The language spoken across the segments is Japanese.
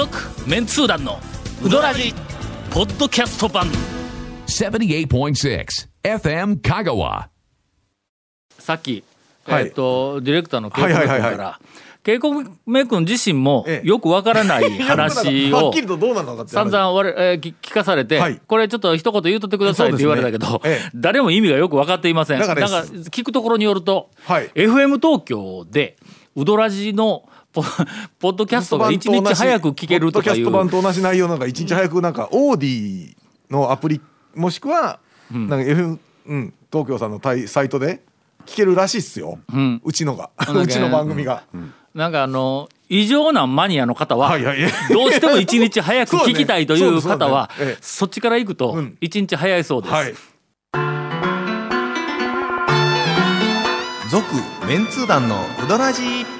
続メンツー団のウドラジポッドキャスト版。78.6 FM Kagawa. さっき、はい。えっとディレクターのケイコメ君はいはいはいからケイコメ君自身もええ。よくわからない話を はっきりとどうなのかって散々我々、えー聞聞かされて、はい。これちょっと一言言うとってくださいって言われたけど、ねええ。誰も意味がよく分かっていません。なんかだから聞くところによると、はい。FM 東京でウドラジのポポッドキャストが一日早く聞けるとかいう。ポッドキャスト版と同じ内容なんか一日早くなんかオーディのアプリもしくはなんか F うん東京さんのタイサイトで聞けるらしいっすよ。ん。うちのが。うちの番組が。なんかあの異常なマニアの方は、どうしても一日早く聞きたいという方は そっちから行くとうん。一日早いそうです。はい。続メンツー団のウドラジ。ー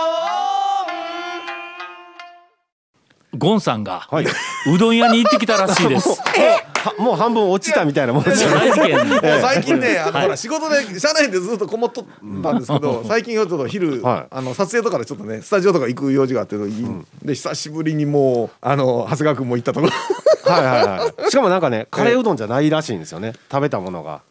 ゴンさんがはい。うどん屋に行ってきたらしいです。はもう半分落ちたみたいなもんですよ。大事件。もう最近ね、あの、はいほら仕事で社内でずっとこもっとったんですけど、最近ちょっと昼、はいあの撮影とかでちょっとねスタジオとか行く用事があって、で久しぶりにもうあの長谷川君も行ったところ。はいはいはい。しかもなんかね、カレーうどんじゃないらしいんですよね。食べたものが。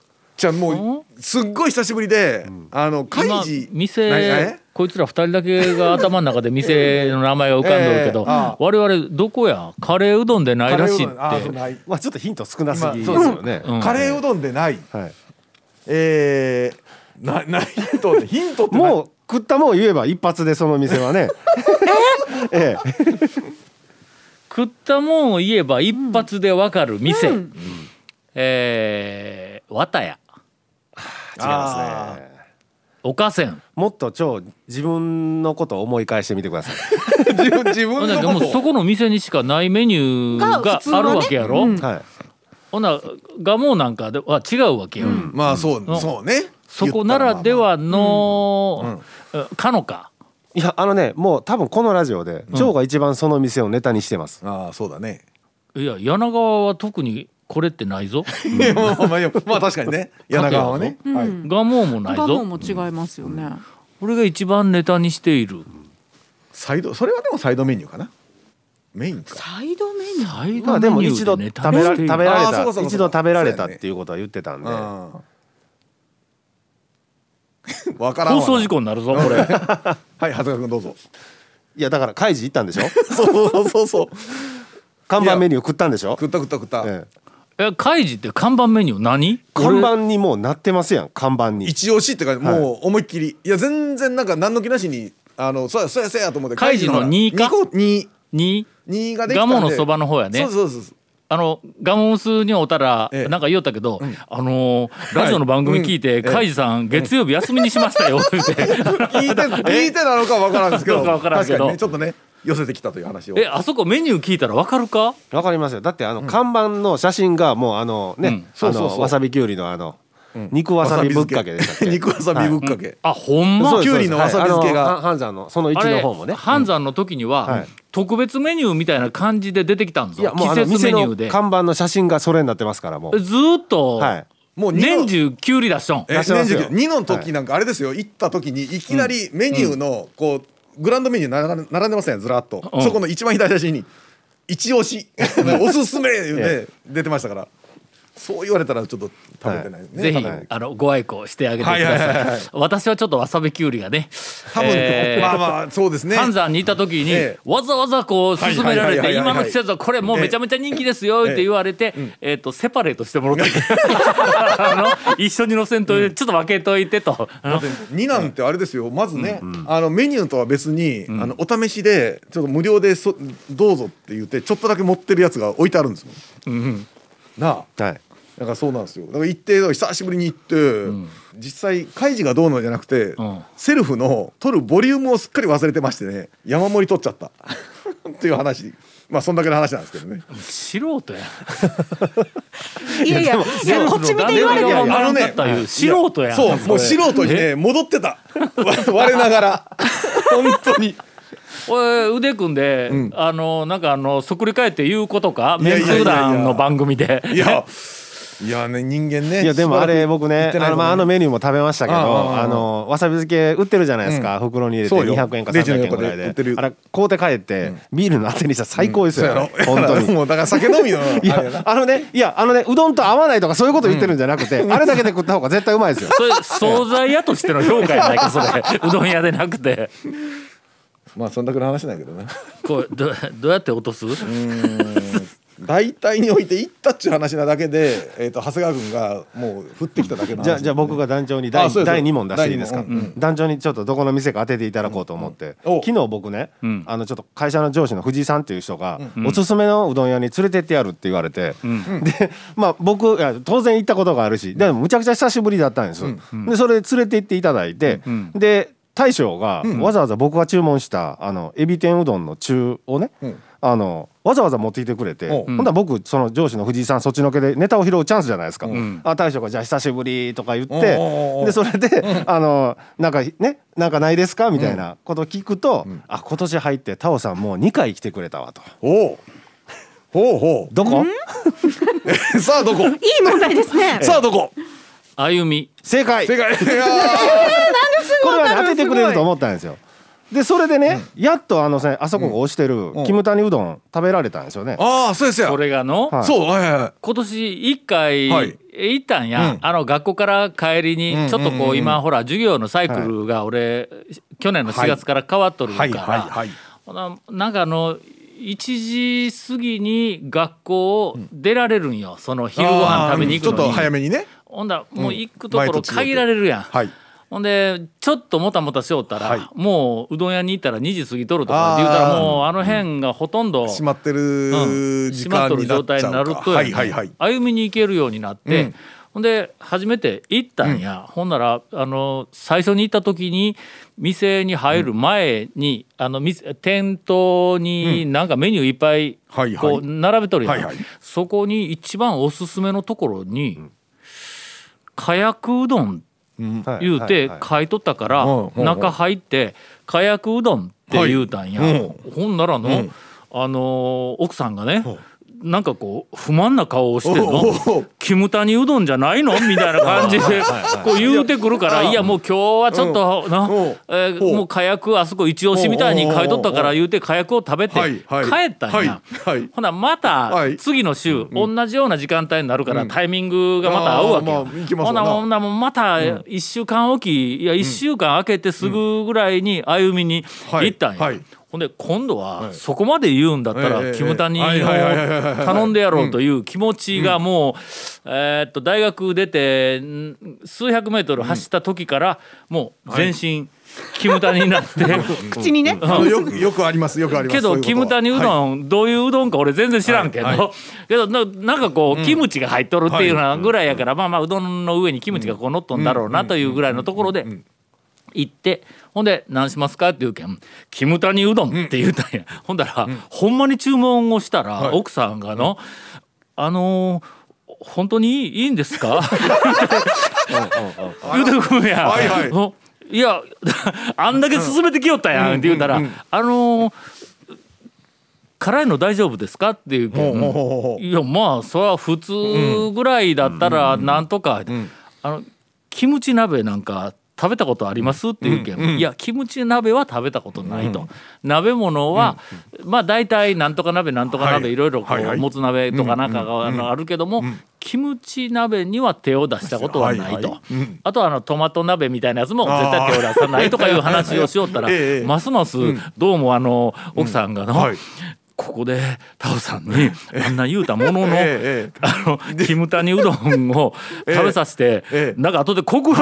じゃあもうすっごい久しぶりで、あの開今示店何こいつら二人だけが頭の中で店の名前が浮かんどるけど、ええああ。我々どこや？カレーうどんでないらしいって。まあちょっとヒント少なすぎ。です今よね。うん。カレーうどんでない。はい。えー、ななヒントヒントってなもう食ったもん言えば一発でその店はね。え？え。食ったもんを言えば一発でわかる店、えー、綿屋違いますね。岡線もっと超自分のことを思い返してみてください。自分自分のこそこの店にしかないメニューがあるわけやろ、はい。ほんならガモなんかでは違うわけよ、まあそううん。そうね。そこならではの、かのか？いやあのねもう多分このラジオで超が一番その店をネタにしてます。ああそうだね。いや柳川は特にこれってないぞ まあ確かにね柳川はね。はいガモもないガモぞも違いますよね。これが一番ネタにしているサイドそれはでもサイドメニューかな。メインか。サイドメニュー？サイまあでも一度食べらタにしている食べられた一度食べられたっていうことは言ってたんで。うん。わからん。放送事故になるぞこれ はい長谷川君どうぞ。いやだから開示行ったんでしょ？そうそうそうそう。看板メニュー食ったんでしょ？食った食った食った。えええカイジって看板メニュー何？看板にもうなってますやん看板に。一押しってかもう思いっきり。いや全然なんか何の気なしにあのそうやそうやそうやと思って。カイジの2か？2に2ができたんで。ガモのそばの方やね。そうそうそうそう。あのガモンスにおったらええ。なんか言おったけど、あのーラジオの番組聞いて、うん。カイジさん月曜日休みにしましたよ言うて。聞いて聞いてなのかわからんですけど。どうかわからんけど。確かにねちょっとね寄せてきたという話を。えあそこメニュー聞いたらわかるか？わかりますよ。だってあの看板の写真がもうあのね、わさびきゅうりのあの、肉わさびぶっかけでしたっけ？肉わさびぶっかけ、あほんま？きゅうりのわさび漬けが。半山のその一の方もね。半山の時には、はい。特別メニューみたいな感じで出てきたんぞ。いやもうあ季節メニューで。看板の写真がそれになってますからもう。ずーっと、はい。もう年中きゅうり出しとん。年中2の時なんかあれですよ。行った時にいきなりメニューのこうグランドメニュー並ん並んでません？ずらっと、うん。そこの一番左端に。一押し。おすすめ。言うて出てましたからそう言われたらちょっと食べてないですね、ぜひ、はい。あのご愛顧してあげてください,、はいはいはいはい。私はちょっとわさびきゅうりがね多分、えーまあまあそうですね。半山にいた時に、ええ。わざわざこう勧められてはいはいはいはいはい。今の季節はこれもうめちゃめちゃ人気ですよって言われて、えっ、とセパレートしてもらってあの一緒に乗せんといて、ちょっと分けといてと。あの2なんてあれですよ。まずね、あのメニューとは別に、あのお試しでちょっと無料でそどうぞって言ってちょっとだけ持ってるやつが置いてあるんですよ、なあ。はいだからそうなんですよ。だから行って久しぶりに行って、実際開示がどうのじゃなくて、ん。セルフの取るボリュームをすっかり忘れてましてね山盛り取っちゃった。っていう話。まあそんだけの話なんですけどね。素人や。いやいやいやこっち見て言われてもあのね素人やん。そうもう素人にね戻ってた。我ながら。本当に。俺腕組んで、あのなんかあのそっくり返って言うことか？メンツー団の番組で。いやいやね人間ねいやでもあれ僕ねあの,、まあ、あのメニューも食べましたけどあのわさび漬け売ってるじゃないですか、袋に入れてそうよ。200円か300レジの横円ぐらいで。で売ってる。あれ買うて帰って、ビールのあてにしたら最高ですよ、そうやろ。本当に。もうだから酒飲みの いやあのねいやあのねうどんと合わないとかそういうこと言ってるんじゃなくて、あれだけで食った方が絶対うまいですよ。それ惣菜屋としての評価やないかそれ。うどん屋でなくて。まあそんだけの話だけどね。これどどうやって落とす？大体において行ったっちゅう話なだけで、えー、と長谷川君がもう降ってきただけの話。じゃあじゃあ僕が団長に第あ第2問出していいですか、うん。団長にちょっとどこの店か当てていただこうと思って、うん。お昨日僕ね、ん。あのちょっと会社の上司の藤井さんっていう人が、おすすめのうどん屋に連れてってやるって言われて、でまあ僕いや当然行ったことがあるしでもむちゃくちゃ久しぶりだったんです、でそれで連れて行っていただいて、で大将がわざわざ僕が注文したあのエビ天うどんの中をね、あのわざわざ持ってきてくれて、おほんなら僕その上司の藤井さんそっちのけでネタを拾うチャンスじゃないですか、あ大将が「じゃあ久しぶり」とか言ってでそれで、あのなんかねなんかないですか？みたいなことを聞くと、あ今年入ってタオさんもう2回来てくれたわと。おう。ほうほどこ？う さあどこ？いい問題ですね。さあどこ？歩み。正解。正解。いやこれはね当ててくれると思ったんですよ。でそれでね、やっとあのせあそこが推してるキムタニうどん食べられたんですよね。ああそうですよ。それがの、はい。そうはいはいはい。今年一回、はい。行ったんや、うん。あの学校から帰りに、うん。ちょっとこう、うんうん。うん今ほら授業のサイクルが俺、去年の4月から変わっとるから、はいはいはいほななんかあの1時過ぎに学校を出られるんよ。その昼ご飯食べに行くのに。ちょっと早めにね。ほんだらもう行くと前ことろ限られるやん、はいほんでちょっともたもたしよったら、はい。もううどん屋に行ったら2時過ぎとるとかって言うたらもうあの辺がほとんど、閉まってうんる時閉まっとる状態になるとやねはいはいはい。歩みに行けるようになって、うん。ほんで初めて行ったんや、ほんならあの最初に行った時に店に入る前に、あの店店頭になんかメニューいっぱいこう並べとるやん、はいはい。そこに一番おすすめのところに、かやくうどんはい言うてはいはい書い。とったから中入って「かやくうどん」って言うたんや、ほんならの、ん。あのー奥さんがねなんかこう不満な顔をしてんの？おうおう「キムタニうどんじゃないの?」みたいな感じでこう言うてくるから「いやもう今日はちょっとな、うん。えもう火薬あそこ一押しみたいに書いとったから言うて火薬を食べて帰ったんや。ほなまたはい。次の週、同じような時間帯になるからタイミングがまた合うわけほわな。なほんなもうまた1週間おきいや1週間空けてすぐぐらいに歩みに行ったんや。ほんで今度はそこまで言うんだったええらキムタニを頼んでやろうという気持ちがもうえーっと大学出てん数百メートル走った時からもう全身キムタニになって。口にね。あのよくよくありますよくあります。けどキムタニうんどんどういううどんか俺全然知らんけど、けどななんかこうキムチが入っとるっていうようなぐらいやから、まあまあうどんの上にキムチがこう乗っとんだろうなというぐらいのところで行ってほんで「何しますか?」って言うけん「キムタニうどん」って言うたんや、ほんだら、ほんまに注文をしたら、はい。奥さんがの「あのー本当にいいんですか? 」言うてくるんや。はいはい。おいや あんだけ進めてきよったやんって言うたら「あのー辛いの大丈夫ですか?」って言うけどいやまあそれは普通ぐらいだったらなんとか、あのキムチ鍋なんか食べたことあります？って言うけん、いやキムチ鍋は食べたことないと、鍋物は、まあ大体なんとか鍋なんとか鍋、はい。い、ろいろこう、はいはい。もつ鍋とかなんかがあるけども、キムチ鍋には手を出したことはないと、はいはい。うん。あとはあのトマト鍋みたいなやつも絶対手を出さないとかいう話をしよったら、ええますますどうもあの奥さんがの、はいここでタオさんにあんな言うたものの、ええあのキムタニうどんを 食べさせて、ええ。なんか後で酷評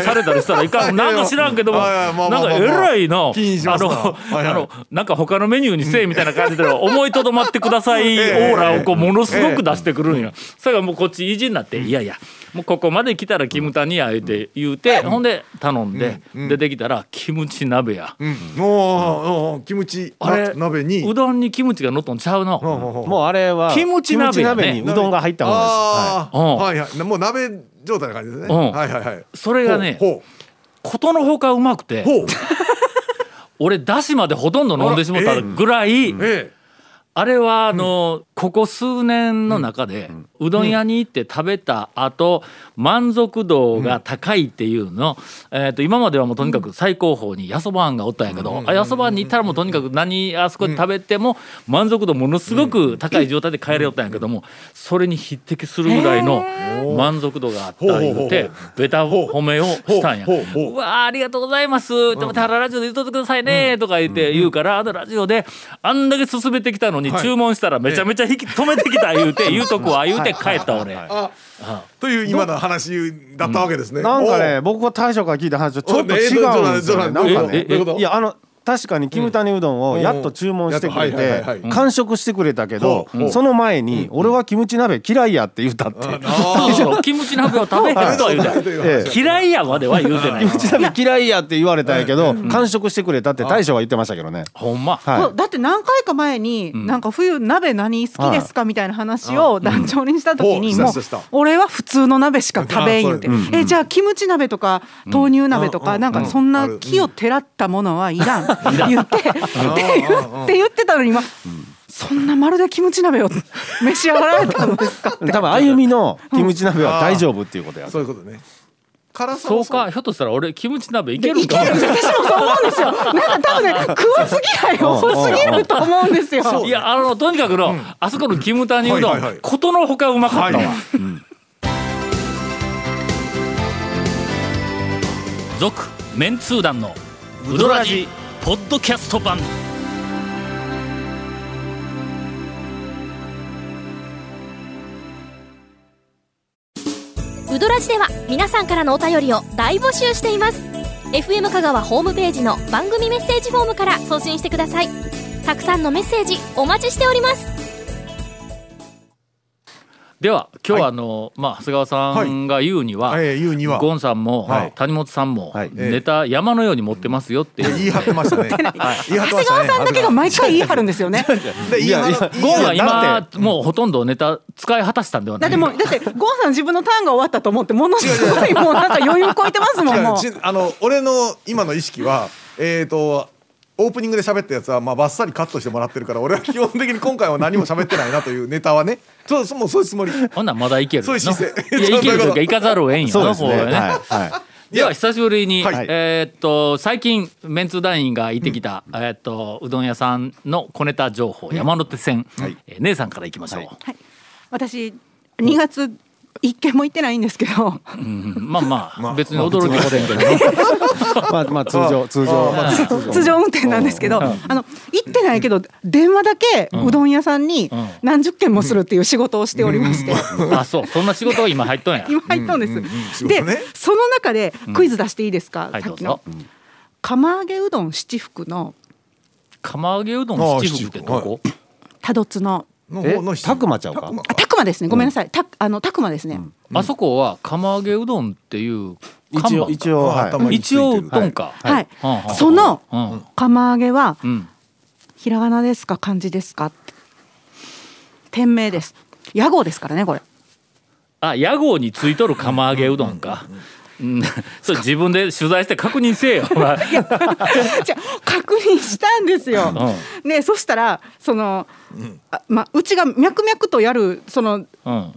されたりしたらいかん、なんか知らんけども、なんかえらいの、あの、あのなんか他のメニューにせえみたいな感じで思いとどまってください。オえ。えーラをこうものすごく出してくるんよ。それがもうこっち意地になって、いやいやもうここまで来たらキムタニや言うて言うて、ほんで頼んで、出てきたらキムチ鍋や。うん。もううんキムチあれ鍋に。うどんにキムチが乗っとんちゃうの。もうあれはキムチ鍋鍋にうどんが入ったものです、はああ、うん。はいはい。もう鍋状態な感じですね、うん。はいはいはい。それがねほことのほかうまくて俺だしまでほとんど飲んでしもったぐらいえあれはあのここ数年の中でうどん屋に行って食べた後満足度が高いっていうのえーと今まではもうとにかく最高峰にやそばんがおったんやけどあやそばんに行ったらもうとにかく何あそこで食べても満足度ものすごく高い状態で帰れよったんやけどもそれに匹敵するぐらいの満足度があった言うてベタ褒めをしたんや。ほうわあありがとうございます。でも田原ラジオで言っとってくださいねとか言って言うから、あのラジオであんだけ進めてきたのに注文したらめちゃめちゃ引き止めてきた言うて言うとこは言うて帰った俺。あという今の話だったわけですね、なんかね僕は大将から聞いた話とちょっと違うんですよいやあの確かにキムタニうどんをやっと注文してくれて完食してくれたけどうんその前に「俺はキムチ鍋嫌いや」って言ったって。キムチ鍋を食べへんとは言うてええ。嫌いやまでは言うてない。キムチ鍋嫌いやって言われたん。やけど完食してくれたって大将は言ってましたけどね。ほんま。はだって何回か前に、なんか冬鍋何好きですかみたいな話を団長にした時にうんもう俺は普通の鍋しか食べん言うて。あえじゃあキムチ鍋とか豆乳鍋とかうん。なんかそんな木をてらったものはいらん 言ってって言って言ってたのに今そんなまるでキムチ鍋を召し上がられたのですか？ってい。多分歩みのキムチ鍋は大丈夫っていうことや。そういうことね。辛さそう。はかひょっとしたら俺キムチ鍋いけるいんかもける。私もそう思うんですよ。なんか多分ね食わず嫌いが多すぎると思うんですよ。いやあのとにかくの、あそこのキムタニうどん、はいはいはい。ことのほかうまかったわ。続、メンツー団のウドラジポッドキャスト版。ウドラジでは皆さんからのお便りを大募集しています。FM 香川ホームページの番組メッセージフォームから送信してください。たくさんのメッセージお待ちしております。では今日はあの、まあ長谷川さんが言うには、ええ言うには。ゴンさんも、はい。谷本さんも、はい。ネタ山のように持ってますよって。言い張ってましたね。長谷川さんだけが毎回言い張るんですよね。で言い張るゴンはだ今もうほとんどネタ使い果たしたんではない。だってもうだってゴンさん自分のターンが終わったと思ってものすごいもうなんか余裕超えてますもんもう違う。ちあの俺の今の意識はえっ、とオープニングで喋ったやつはまあバッサリカットしてもらってるから俺は基本的に今回は何も喋ってないなというネタはね。そうそうもうそういうつもり。ほんならまだいけるそういう姿勢。いやいけると。いうか行かざるを得んよそうですね。は。では久しぶりに、はい。えーっと最近メンツ団員が行ってきた、えーっとうどん屋さんの小ネタ情報、山手線、えー姉さんから行きましょう、はい、私2月一件も行ってないんですけど、うんまあまあ、別に驚きませんけど、まあまあ通常通常。まあ通常通常。運転なんですけど、あの行ってないけど電話だけうどん屋さんに何十件もするっていう仕事をしておりまして、あそう。そんな仕事が今入っとんや。今入ったんです。でその中でクイズ出していいですか、さっきの。ぞ。釜揚げうどん七福の。釜揚げうどん七福ってどこ？多度津の。えののたくまちゃうか？たくまですね。ごめんなさい、たあのたくまですね、あそこは釜揚げうどんっていう一応一応はい。に一応うどんか、はい、そのうん。釜揚げはうん。ひらがなですか漢字ですか？って店名です。屋号ですからねこれ。あ屋号についとる釜揚げうどんか。うん、それ自分で取材して確認せえよ。確認したんですよ。ねそしたらその、あまあうちが脈々とやるそのうん、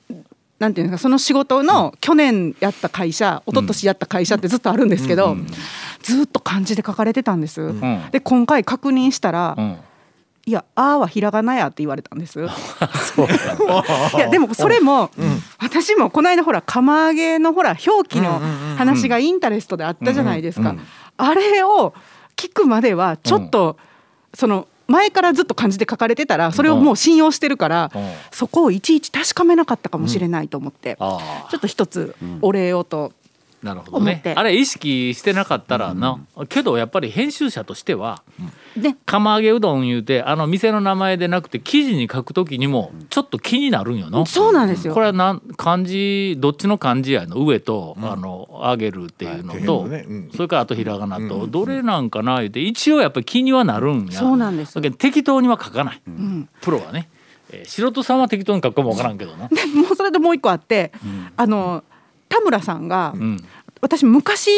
なんていうかその仕事の去年やった会社一昨年やった会社ってずっとあるんですけど、ずっと漢字で書かれてたんです。ん。で今回確認したら、うん、いや「あ」はひらがなやって言われたんです。いやでもそれも、私もこの間ほら釜揚げのほら表記の話がインタレストであったじゃないですか。あれを聞くまではちょっと、その前からずっと漢字で書かれてたらそれをもう信用してるからうん。そこをいちいち確かめなかったかもしれないと思って。あちょっと一つお礼をとあなるほどね。あれ意識してなかったらな、けどやっぱり編集者としてはね。釜揚げうどん言うてあの店の名前でなくて記事に書くときにもちょっと気になるんよの。そうなんですよ。これはなん漢字どっちの漢字やの？上と、あの揚げるっていうのと、それからあとひらがなと、どれなんかな言うて一応やっぱり気にはなるんや。そうなんですだけど適当には書かない、ん。プロはね、えー素人さんは適当に書くかもわからんけどな。もうそれでもう一個あってあの田村さんがうん。私昔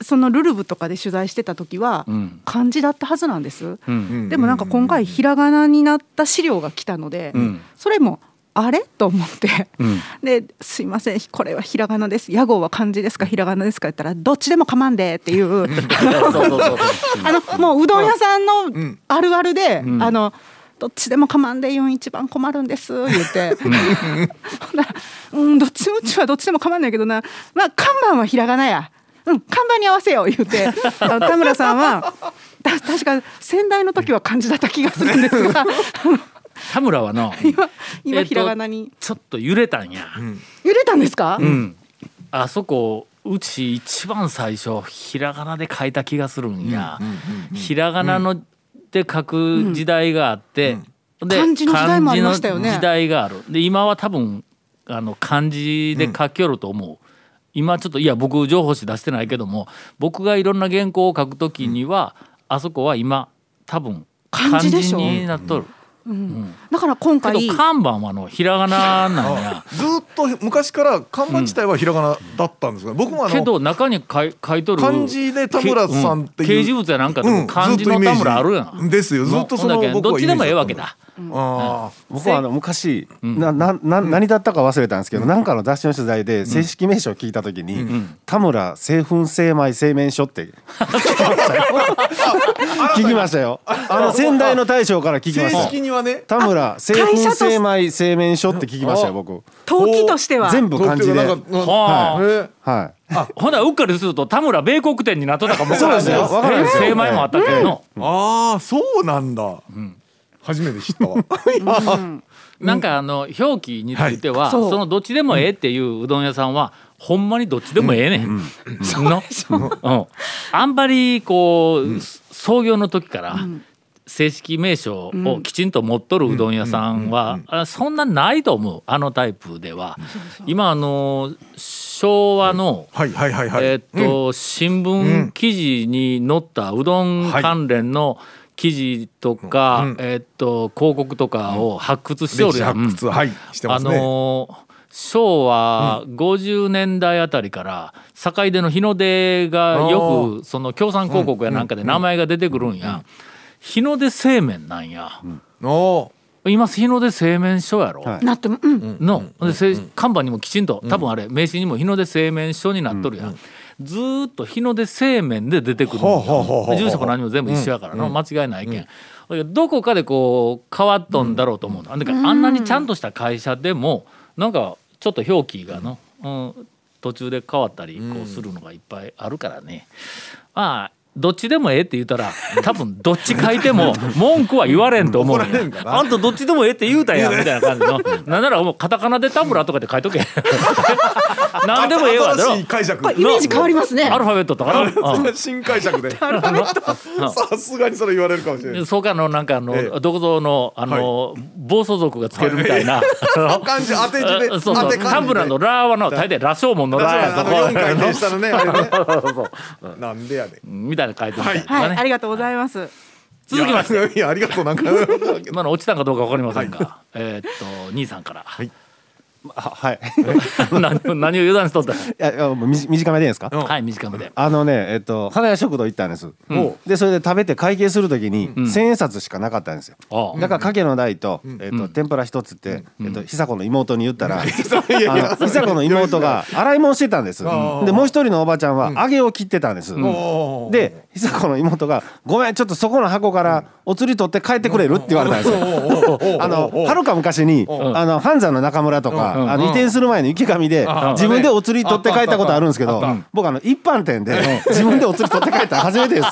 そのルルブとかで取材してた時はうん。漢字だったはずなんです。うん。でもなんか今回ひらがなになった資料が来たので、うん。それもあれ？と思って、うん。ですいませんこれはひらがなです。屋号は漢字ですかひらがなですか言ったらどっちでも構わんでっていう。あのもううどん屋さんのん。あるあるで、ん。あのどっちでも構わんで言うん一番困るんです。言って、ほんならうんどっちもうちはどっちでも構わんないけどな。まあ看板はひらがなや。うん看板に合わせよう。言って。田村さんはた確か先代の時は漢字だった気がするんですが。田村はの 今今えっとひらがなに。ちょっと揺れたんや。揺れたんですか、うん、あそこうち一番最初ひらがなで書いた気がするんや、ひらがなので書く時代があって、で漢字の時代もありましたよね。漢字の時代がある。で今は多分あの漢字で書きよると思う、今ちょっといや僕情報誌出してないけども僕がいろんな原稿を書くときには、あそこは今多分漢字になっとる、だから今け回ど看板はあのひらがななんや。ずーっと昔から看板自体はひらがなだったんですが、僕もあのけど中に書い書いとる漢字で田村さんっていうけ掲示物やなんかでも漢字の田村あるやん、ですよ。ずっとそのほんだけ僕はどっちでもええわけだ。あ僕はあの昔、ななな何だったか忘れたんですけど、なんかの雑誌の取材で正式名称を聞いた時に、田村製粉精米製麺所って。聞きましたよ。あの先代の大将から聞きました。はね田村製粉精米製麺所って聞きましたよ僕。登記としては？全部漢字で。はかなんかはい。ほなうっかりすると田村米国店になっとったかもわ そうですよ。わからんですよ。精米もあったけど。の、ああそうなんだ、初めて知ったわ。なんかあの表記については、そのどっちでもええっていううどん屋さんはほんまにどっちでもええねん。の。うん。あんまりこう、創業の時から正式名称をきちんと持っとるうどん屋さんはあそんなないと思うあのタイプでは。今あの昭和の、はいはいはいはい、えーっと、新聞記事に載ったうどん関連の記事とか、うん。えーっと広告とかを発掘しておるやん。発掘、はいしてまあすね、のー昭和50年代あたりから坂出の日の出がよくその共産広告やなんかで名前が出てくるんや日の出製麺なんや。お今日の出製麺所やろ、はい。なってもうん。の、でせ看板にもきちんと多分あれ名刺にも日の出製麺所になっとるやん、ずーっと日の出製麺で出てくる住所も何も全部一緒やからの、間違いないけん、どどこかでこう変わっとんだろうと思うの、だからあんなにちゃんとした会社でもなんかちょっと表記がの、うん、途中で変わったりこうするのがいっぱいあるからね。まあどっちでもええって言ったら多分どっち書いても文句は言われんと思う。んや怒られんかな。あんたどっちでもええって言うたやんみたいな感じの。なんならもうカタカナで田村とかで書いとけ。なんでもええわだろ。新しい解釈。イメージ変わりますね。アルファベットとか 新解釈で。さすがにそれ言われるかもしれない。そうかあのなんかあの、ええ。どこぞのあの、暴走族がつけるみたいな、漢字当て字であそうそう。当て漢字で。田村のラーはの大体羅生門のラーやあの。4回転したのね。なんでやでみたいな書いてるみたい。なはい、ね、ありがとうございます。続きまして。いやありがとうなんか。今の落ちたんかどうかわかりませんが、えーっと兄さんから、あはい。何を何を油断しとったいやいやもう短めでいいですか？はい短めであのねえっと花屋食堂行ったんです。んでそれで食べて会計するときにん千円札しかなかったんですよ。ああだからかけの台と、えっと天ぷら一つって、えっと久子の妹に言ったら、久子の妹が洗い物してたんです。でもう一人のおばちゃんは揚げを切ってたんです。で久子の妹が「ごめんちょっとそこの箱からお釣り取って帰ってくれる?」って言われたんですよ。あのはるか昔にあの半山の中村とかあの移転する前の池上で自分でお釣り取って帰ったことあるんですけど僕あの一般店で自分でお釣り取って帰ったの初めてです。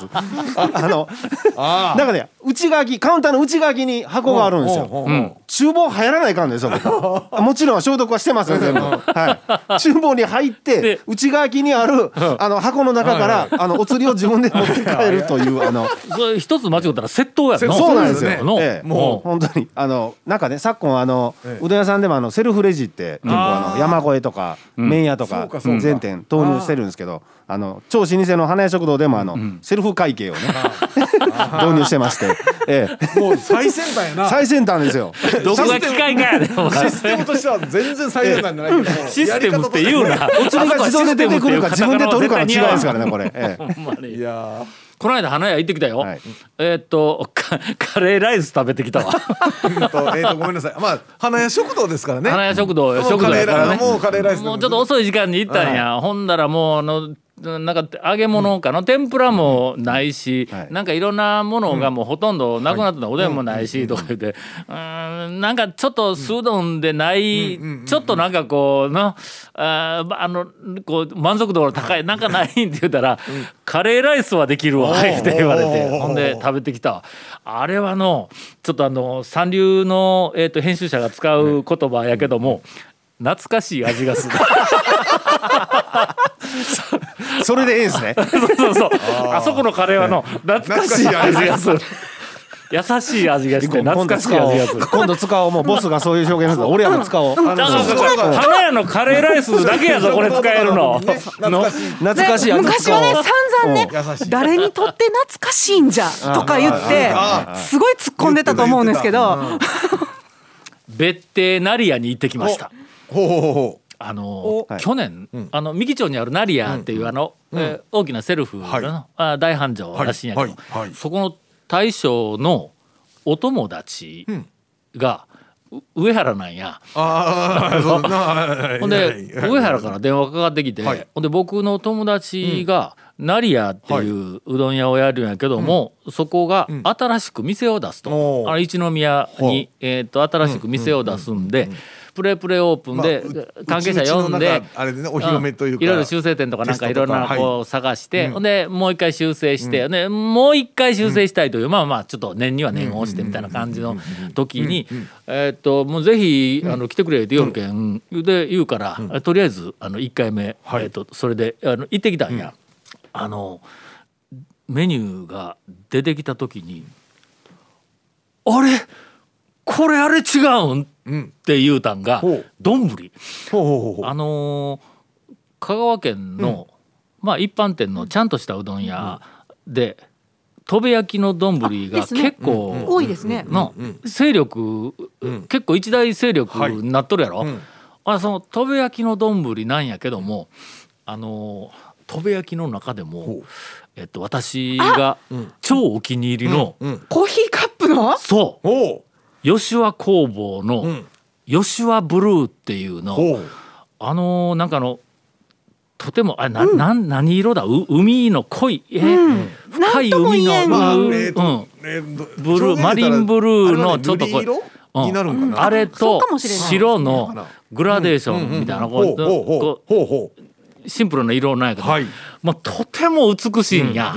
あのあなんかねう内側カウンターの内側に箱があるんですよ。ん厨房入らないかんですよ。僕もちろん消毒はしてますよ全部。はい。厨房に入ってで内側にあるあの箱の中からあのお釣りを自分で持って帰るというあの。それ一つ間違ったら窃盗やろそうなんですよ。のええももう本当にあのなんかね昨今あの、ええうどん屋さんでもあのセルフレジって結構あの山越えとか麺屋とか全店投入してるんですけどあの超老舗の花屋食堂でもあの、セルフ会計をね 導入してまして、ええ、もう最先端やな。最先端ですよ。どこが機械かやシステムとしては全然最先端じゃないけどシステムって言うな。お釣りが自動で出てくるか自分で取るかの違いですからねこれ。ええ。ほんまに。いやこの間花屋行ってきたよ、はい。えーっとカカレーライス食べてきたわ。ーえっとえっとごめんなさい。まあ花屋食堂ですからね。花屋食堂もう食堂やからね。カレーライスもうカレーライス。でもうちょっと遅い時間に行ったんや、ほんだらもうあのなんか揚げ物かの天ぷらもないし、はい。なんかいろんなものがもうほとんどなくなってた、おでんもないし、とか言って。うーん。なんかちょっと酢うどん。でない、ちょっとなんかこうなあーあのこう満足度の高いなんかないんって言ったら、カレーライスはできるわって言われてほんで食べてきた。わあれはのちょっとあの三流の、えー、と編集者が使う言葉やけども、懐かしい味がする。それでええんですね。そうそうそう。あそこのカレーはの懐かしい味がする。優しい味がして懐かしい味がする。今度使おう。もうボスがそういう表現する俺らも使おう。だからこれ花屋のカレーライスだけやぞこれ使えるの。ね懐かしい。懐かしい味昔。はね散々ね優しい。誰にとって懐かしいんじゃとか言ってすごい突っ込んでたと思うんですけど。別邸ナリアに行ってきました。ほうほうほう。ほあのはい。去年あの三木町にあるナリアっていうあのえー大きなセルフはい。大繁盛らしいんやけどはい。はい。はい。そこの大将のお友達がう上原なんや。ほんで上原から電話かかってきて、はい。ほんで僕の友達が、ナリアっていううどん屋をやるんやけども、そこが新しく店を出すと、おー。あの一宮に、えー、と新しく店を出すんで、プレプレオープンで、関係者呼んであれでねお披露目というかんいろいろ修正点とかなんかいろんなこう探して、ほんでもう一回修正して、でもう一回修正したいという、まあまあちょっと念には念を押してみたいな感じの時に、えーっともうぜひあの来てくれって言うけんで言うから、とりあえずあの1回目、はいえーっとそれであの行ってきたんや。あのメニューが出てきた時に「あれこれあれ違うん?」って言うたんがほう。丼。ほうほうほうほう。あのー香川県の、まあ一般店のちゃんとしたうどん屋でとべ焼きの丼が結構多いですね。の勢力、結構一大勢力になっとるやろ、あそのとべ焼きの丼なんやけどもあのーとべ焼きの中でも、えっと、私が超お気に入りの、コーヒーカップの？そう。ほ吉和工房の、ん。吉和ブルーっていうの、うほう。あのーなんかあのとてもあな、なん何色だ？う海の濃いえー深いなんとも海の、まあうんえーとブルーマリンブルーのちょっとこう瑠璃色？うん。あれと白のグラデーションみたいなこうほうほうほこうほうほう。うシンプルな色なんやけど、はい。まあ、とても美しいんや。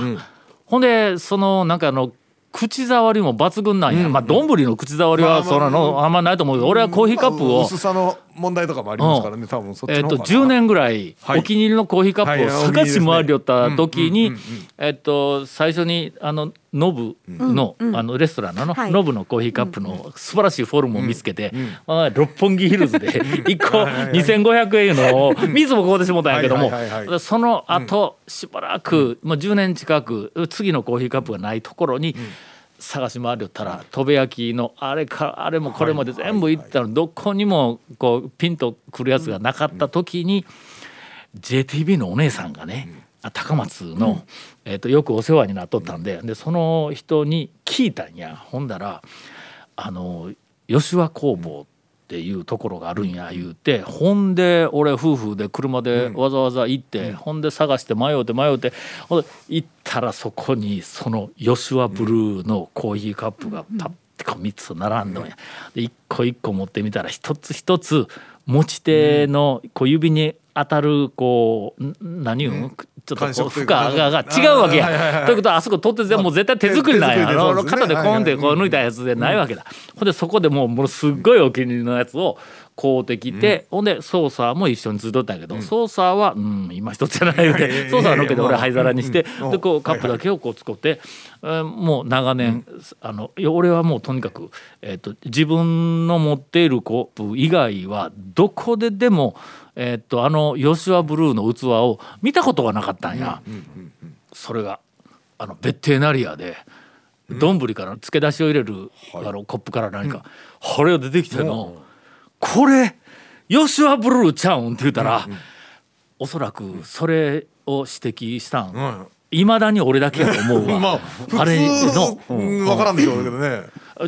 ほんでそのなんかあの口触りも抜群なんや、まあ丼の口触りはそんなのあんまないと思うけど俺はコーヒーカップを薄さの問題とかもありますからね多分そっちえっとの方かな10年ぐらいはい。お気に入りのコーヒーカップをはい。探し回りよった時にうんうんうんうん。えっと最初にあのノブのあのレストランのはい。ノブのコーヒーカップの素晴らしいフォルムを見つけてあ六本木ヒルズで 1個2500円のを水もここでしもたんやけどもはいはいはいはい。その後しばらくもう10年近く次のコーヒーカップがないところに探し回りよったらとべ焼きのあれかあれもこれもで全部行ったの。どこにもこうピンとくるやつがなかった時に JTB のお姉さんがねあ高松の、えー、とよくお世話になっとったんででその人に聞いたんや。ほんだらあの吉和工房っていうところがあるんや言うてほんで俺夫婦で車でわざわざ行って、ほんで探して迷うて迷うてほんで行ったらそこにその吉和ブルーのコーヒーカップがパッてこう3つ並んどんや。で一個一個持ってみたら一つ一つ持ち手のこう指に当たるこう、ん何言うの、ちょっとこう負荷がが違うわけや。ということはあそこ取って全もう絶対手作りなんや。手手作りであね。肩でコーンってこう抜いたやつでないわけだ。ほんでそこでもうものすっごいお気に入りのやつを買うてきて、ほんでソーサーも一緒についとったけど、ソーサーはうん今一つじゃないよね。ソーサーのっけて俺灰皿にして、うん。でこうカップだけをこう使って、えーもう長年、あの俺はもうとにかく、えー、と自分の持っているコップ以外はどこででも、えー、とあのヨシュアブルーの器を見たことがなかったんや。それがあのベッテナリアで丼から漬け出しを入れる、あのコップから何か、これが出てきての、これヨシュアブルーちゃうんって言ったら、おそらくそれを指摘したん、いまだに俺だけやと思うわ、まああれの、うん分からんでしょうけどね。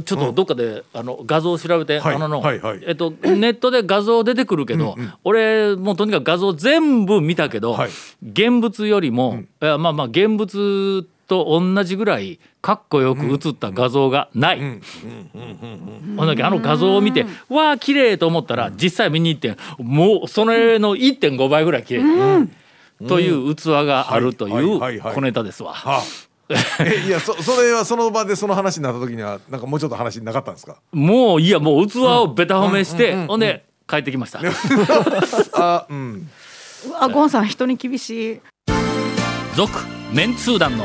ちょっとどっかで、あの画像を調べて、はいあのの、はいはい。えっとネットで画像出てくるけど、俺もうとにかく画像全部見たけど、はい。現物よりも、いやまあまあ現物と同じぐらいかっこよく写った画像がない。ほんだけあの画像を見てわあ綺麗と思ったら実際見に行ってもうそれの1.5倍ぐらい綺麗、という器があるといはいう小ネタですわ。いやそそれはその場でその話になった時にはなんかもうちょっと話なかったんですか？もういやもう器をベタ褒めして、ほんで帰ってきました。あうん。うわゴンさん人に厳しい。続メンツー団の